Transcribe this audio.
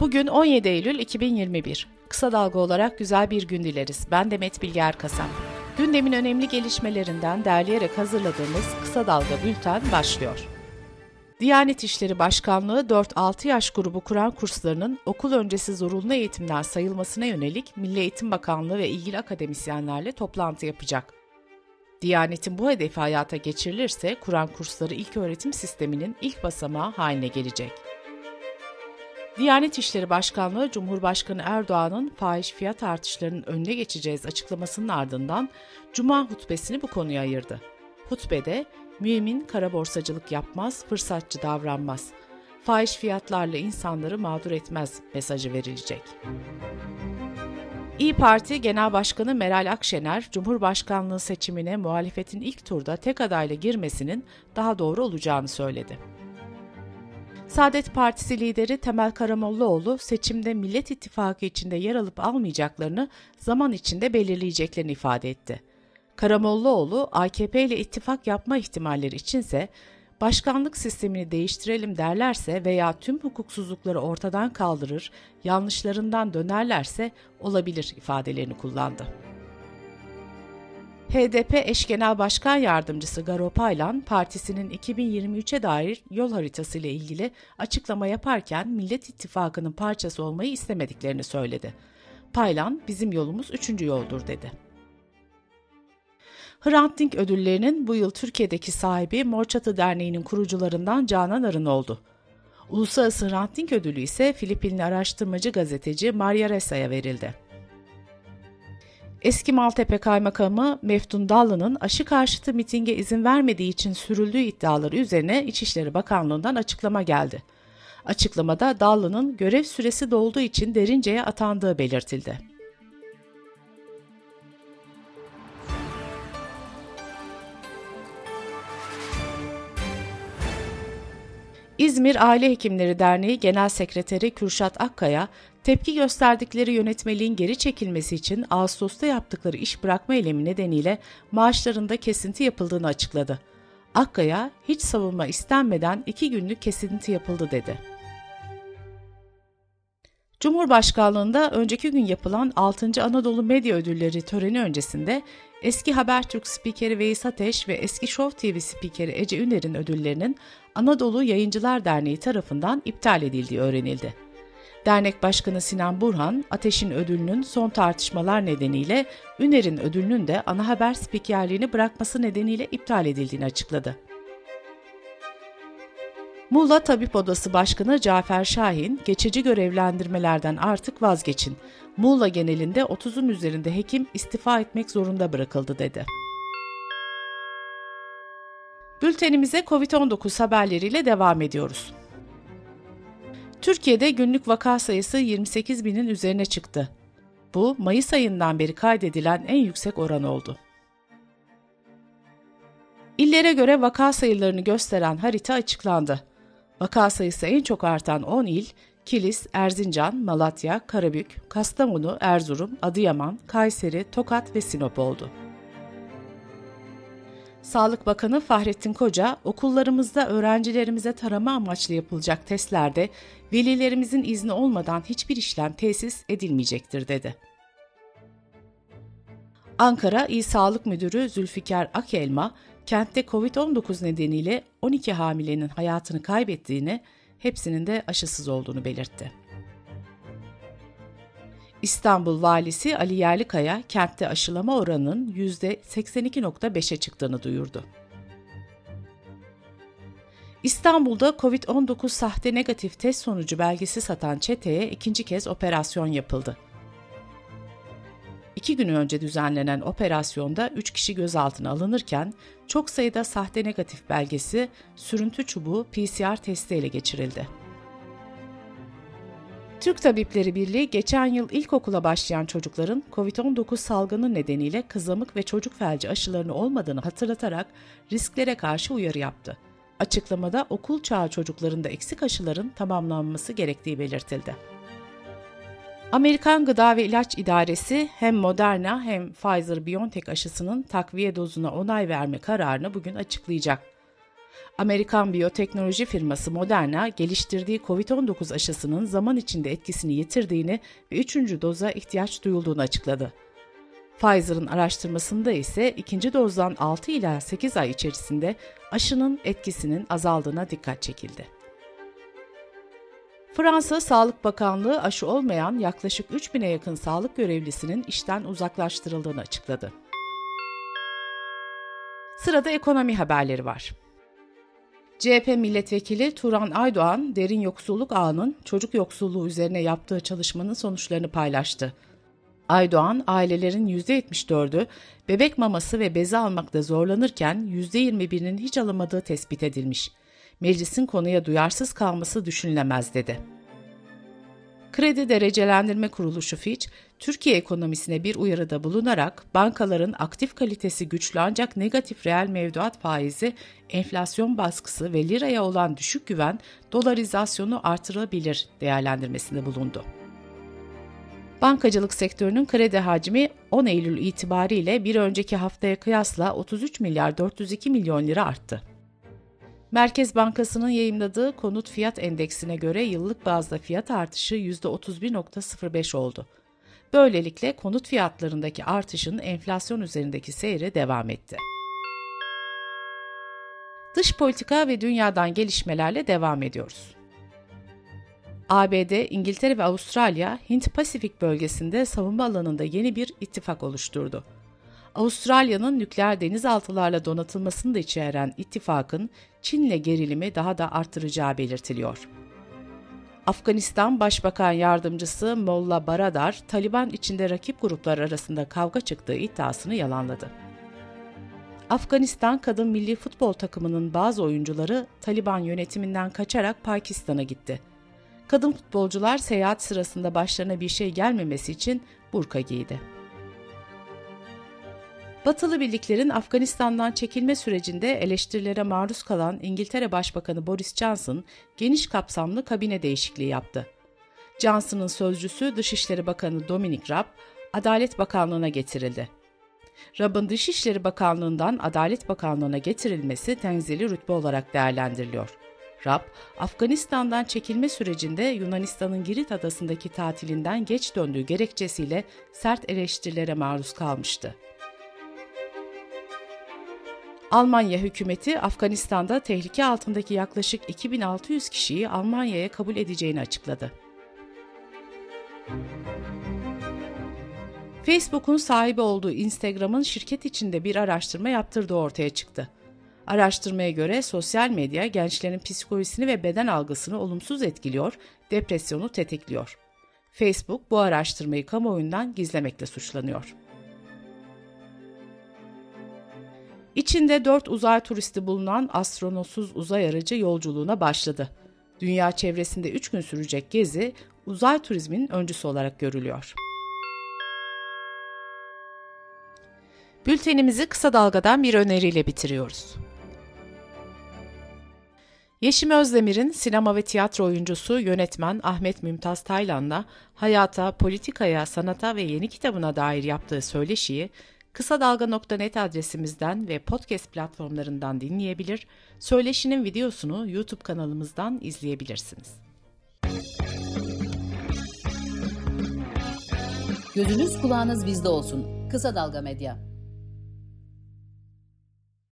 Bugün 17 Eylül 2021. Kısa dalga olarak güzel bir gün dileriz. Ben Demet Bilge Erkasap. Gündemin önemli gelişmelerinden derleyerek hazırladığımız Kısa Dalga Bülten başlıyor. Diyanet İşleri Başkanlığı 4-6 yaş grubu Kur'an kurslarının okul öncesi zorunlu eğitimden sayılmasına yönelik Milli Eğitim Bakanlığı ve ilgili akademisyenlerle toplantı yapacak. Diyanet'in bu hedefi hayata geçirilirse Kur'an kursları ilk öğretim sisteminin ilk basamağı haline gelecek. Diyanet İşleri Başkanlığı Cumhurbaşkanı Erdoğan'ın fahiş fiyat artışlarının önüne geçeceğiz açıklamasının ardından Cuma hutbesini bu konuya ayırdı. Hutbede mümin kara borsacılık yapmaz, fırsatçı davranmaz. Fahiş fiyatlarla insanları mağdur etmez mesajı verilecek. İyi Parti Genel Başkanı Meral Akşener, Cumhurbaşkanlığı seçimine muhalefetin ilk turda tek adayla girmesinin daha doğru olacağını söyledi. Saadet Partisi lideri Temel Karamollaoğlu seçimde Millet İttifakı içinde yer alıp almayacaklarını zaman içinde belirleyeceklerini ifade etti. Karamollaoğlu AKP ile ittifak yapma ihtimalleri içinse başkanlık sistemini değiştirelim derlerse veya tüm hukuksuzlukları ortadan kaldırır, yanlışlarından dönerlerse olabilir ifadelerini kullandı. HDP eş genel başkan yardımcısı Garo Paylan, partisinin 2023'e dair yol haritası ile ilgili açıklama yaparken Millet İttifakı'nın parçası olmayı istemediklerini söyledi. Paylan, bizim yolumuz üçüncü yoldur dedi. Hrant Dink ödüllerinin bu yıl Türkiye'deki sahibi Mor Çatı Derneği'nin kurucularından Canan Arın oldu. Uluslararası Hrant Dink ödülü ise Filipinli araştırmacı gazeteci Maria Resa'ya verildi. Eski Maltepe Kaymakamı Meftun Dallı'nın aşı karşıtı mitinge izin vermediği için sürüldüğü iddiaları üzerine İçişleri Bakanlığı'ndan açıklama geldi. Açıklamada Dallı'nın görev süresi dolduğu için derince'ye atandığı belirtildi. İzmir Aile Hekimleri Derneği Genel Sekreteri Kürşat Akkaya, tepki gösterdikleri yönetmeliğin geri çekilmesi için Ağustos'ta yaptıkları iş bırakma eylemi nedeniyle maaşlarında kesinti yapıldığını açıkladı. Akkaya, hiç savunma istenmeden iki günlük kesinti yapıldı dedi. Cumhurbaşkanlığında önceki gün yapılan 6. Anadolu Medya Ödülleri töreni öncesinde eski Habertürk spikeri Veys Ateş ve eski Show TV spikeri Ece Üner'in ödüllerinin Anadolu Yayıncılar Derneği tarafından iptal edildiği öğrenildi. Dernek Başkanı Sinan Burhan, Ateş'in ödülünün son tartışmalar nedeniyle Üner'in ödülünün de ana haber spikerliğini bırakması nedeniyle iptal edildiğini açıkladı. Muğla Tabip Odası Başkanı Cafer Şahin, geçici görevlendirmelerden artık vazgeçin. Muğla genelinde 30'un üzerinde hekim istifa etmek zorunda bırakıldı dedi. Bültenimize COVID-19 haberleriyle devam ediyoruz. Türkiye'de günlük vaka sayısı 28 binin üzerine çıktı. Bu, Mayıs ayından beri kaydedilen en yüksek oran oldu. İllere göre vaka sayılarını gösteren harita açıklandı. Vaka sayısı en çok artan 10 il, Kilis, Erzincan, Malatya, Karabük, Kastamonu, Erzurum, Adıyaman, Kayseri, Tokat ve Sinop oldu. Sağlık Bakanı Fahrettin Koca, okullarımızda öğrencilerimize tarama amaçlı yapılacak testlerde velilerimizin izni olmadan hiçbir işlem tesis edilmeyecektir dedi. Ankara İl Sağlık Müdürü Zülfikar Akelma, kentte COVID-19 nedeniyle 12 hamilenin hayatını kaybettiğini, hepsinin de aşısız olduğunu belirtti. İstanbul Valisi Ali Yerlikaya kentte aşılama oranının %82.5'e çıktığını duyurdu. İstanbul'da COVID-19 sahte negatif test sonucu belgesi satan çeteye ikinci kez operasyon yapıldı. İki gün önce düzenlenen operasyonda 3 kişi gözaltına alınırken çok sayıda sahte negatif belgesi sürüntü çubuğu PCR testi ele geçirildi. Türk Tabipleri Birliği geçen yıl ilkokula başlayan çocukların COVID-19 salgını nedeniyle kızamık ve çocuk felci aşılarını olmadığını hatırlatarak risklere karşı uyarı yaptı. Açıklamada okul çağı çocuklarında eksik aşıların tamamlanması gerektiği belirtildi. Amerikan Gıda ve İlaç İdaresi hem Moderna hem Pfizer-BioNTech aşısının takviye dozuna onay verme kararını bugün açıklayacak. Amerikan biyoteknoloji firması Moderna geliştirdiği COVID-19 aşısının zaman içinde etkisini yitirdiğini ve üçüncü doza ihtiyaç duyulduğunu açıkladı. Pfizer'ın araştırmasında ise ikinci dozdan 6 ila 8 ay içerisinde aşının etkisinin azaldığına dikkat çekildi. Fransa Sağlık Bakanlığı aşı olmayan yaklaşık 3000'e yakın sağlık görevlisinin işten uzaklaştırıldığını açıkladı. Sırada ekonomi haberleri var. CHP milletvekili Turan Aydoğan, derin yoksulluk ağının çocuk yoksulluğu üzerine yaptığı çalışmanın sonuçlarını paylaştı. Aydoğan, ailelerin %74'ü bebek maması ve bezi almakta zorlanırken %21'inin hiç alamadığı tespit edilmiş. Meclisin konuya duyarsız kalması düşünülemez dedi. Kredi Derecelendirme Kuruluşu Fitch, Türkiye ekonomisine bir uyarıda bulunarak bankaların aktif kalitesi güçlü ancak negatif reel mevduat faizi, enflasyon baskısı ve liraya olan düşük güven dolarizasyonu artırabilir değerlendirmesinde bulundu. Bankacılık sektörünün kredi hacmi 10 Eylül itibariyle bir önceki haftaya kıyasla 33 milyar 402 milyon lira arttı. Merkez Bankası'nın yayımladığı konut fiyat endeksine göre yıllık bazda fiyat artışı %31.05 oldu. Böylelikle konut fiyatlarındaki artışın enflasyon üzerindeki seyre devam etti. Dış politika ve dünyadan gelişmelerle devam ediyoruz. ABD, İngiltere ve Avustralya, Hint-Pasifik bölgesinde savunma alanında yeni bir ittifak oluşturdu. Avustralya'nın nükleer denizaltılarla donatılmasını da içeren ittifakın Çin'le gerilimi daha da artıracağı belirtiliyor. Afganistan Başbakan Yardımcısı Molla Baradar, Taliban içinde rakip gruplar arasında kavga çıktığı iddiasını yalanladı. Afganistan kadın milli futbol takımının bazı oyuncuları Taliban yönetiminden kaçarak Pakistan'a gitti. Kadın futbolcular seyahat sırasında başlarına bir şey gelmemesi için burka giydi. Batılı birliklerin Afganistan'dan çekilme sürecinde eleştirilere maruz kalan İngiltere Başbakanı Boris Johnson geniş kapsamlı kabine değişikliği yaptı. Johnson'ın sözcüsü Dışişleri Bakanı Dominic Raab, Adalet Bakanlığı'na getirildi. Raab'ın Dışişleri Bakanlığı'ndan Adalet Bakanlığı'na getirilmesi tenzili rütbe olarak değerlendiriliyor. Raab, Afganistan'dan çekilme sürecinde Yunanistan'ın Girit adasındaki tatilinden geç döndüğü gerekçesiyle sert eleştirilere maruz kalmıştı. Almanya hükümeti Afganistan'da tehlike altındaki yaklaşık 2600 kişiyi Almanya'ya kabul edeceğini açıkladı. Facebook'un sahibi olduğu Instagram'ın şirket içinde bir araştırma yaptırdığı ortaya çıktı. Araştırmaya göre sosyal medya gençlerin psikolojisini ve beden algısını olumsuz etkiliyor, depresyonu tetikliyor. Facebook bu araştırmayı kamuoyundan gizlemekle suçlanıyor. İçinde dört uzay turisti bulunan astronotsuz uzay aracı yolculuğuna başladı. Dünya çevresinde üç gün sürecek gezi uzay turizminin öncüsü olarak görülüyor. Bültenimizi kısa dalgadan bir öneriyle bitiriyoruz. Yeşim Özdemir'in sinema ve tiyatro oyuncusu, yönetmen Ahmet Mümtaz Taylan'la hayata, politikaya, sanata ve yeni kitabına dair yaptığı söyleşiyi Kısa Dalga.net adresimizden ve podcast platformlarından dinleyebilir, söyleşinin videosunu YouTube kanalımızdan izleyebilirsiniz. Gözünüz kulağınız bizde olsun. Kısa Dalga Medya.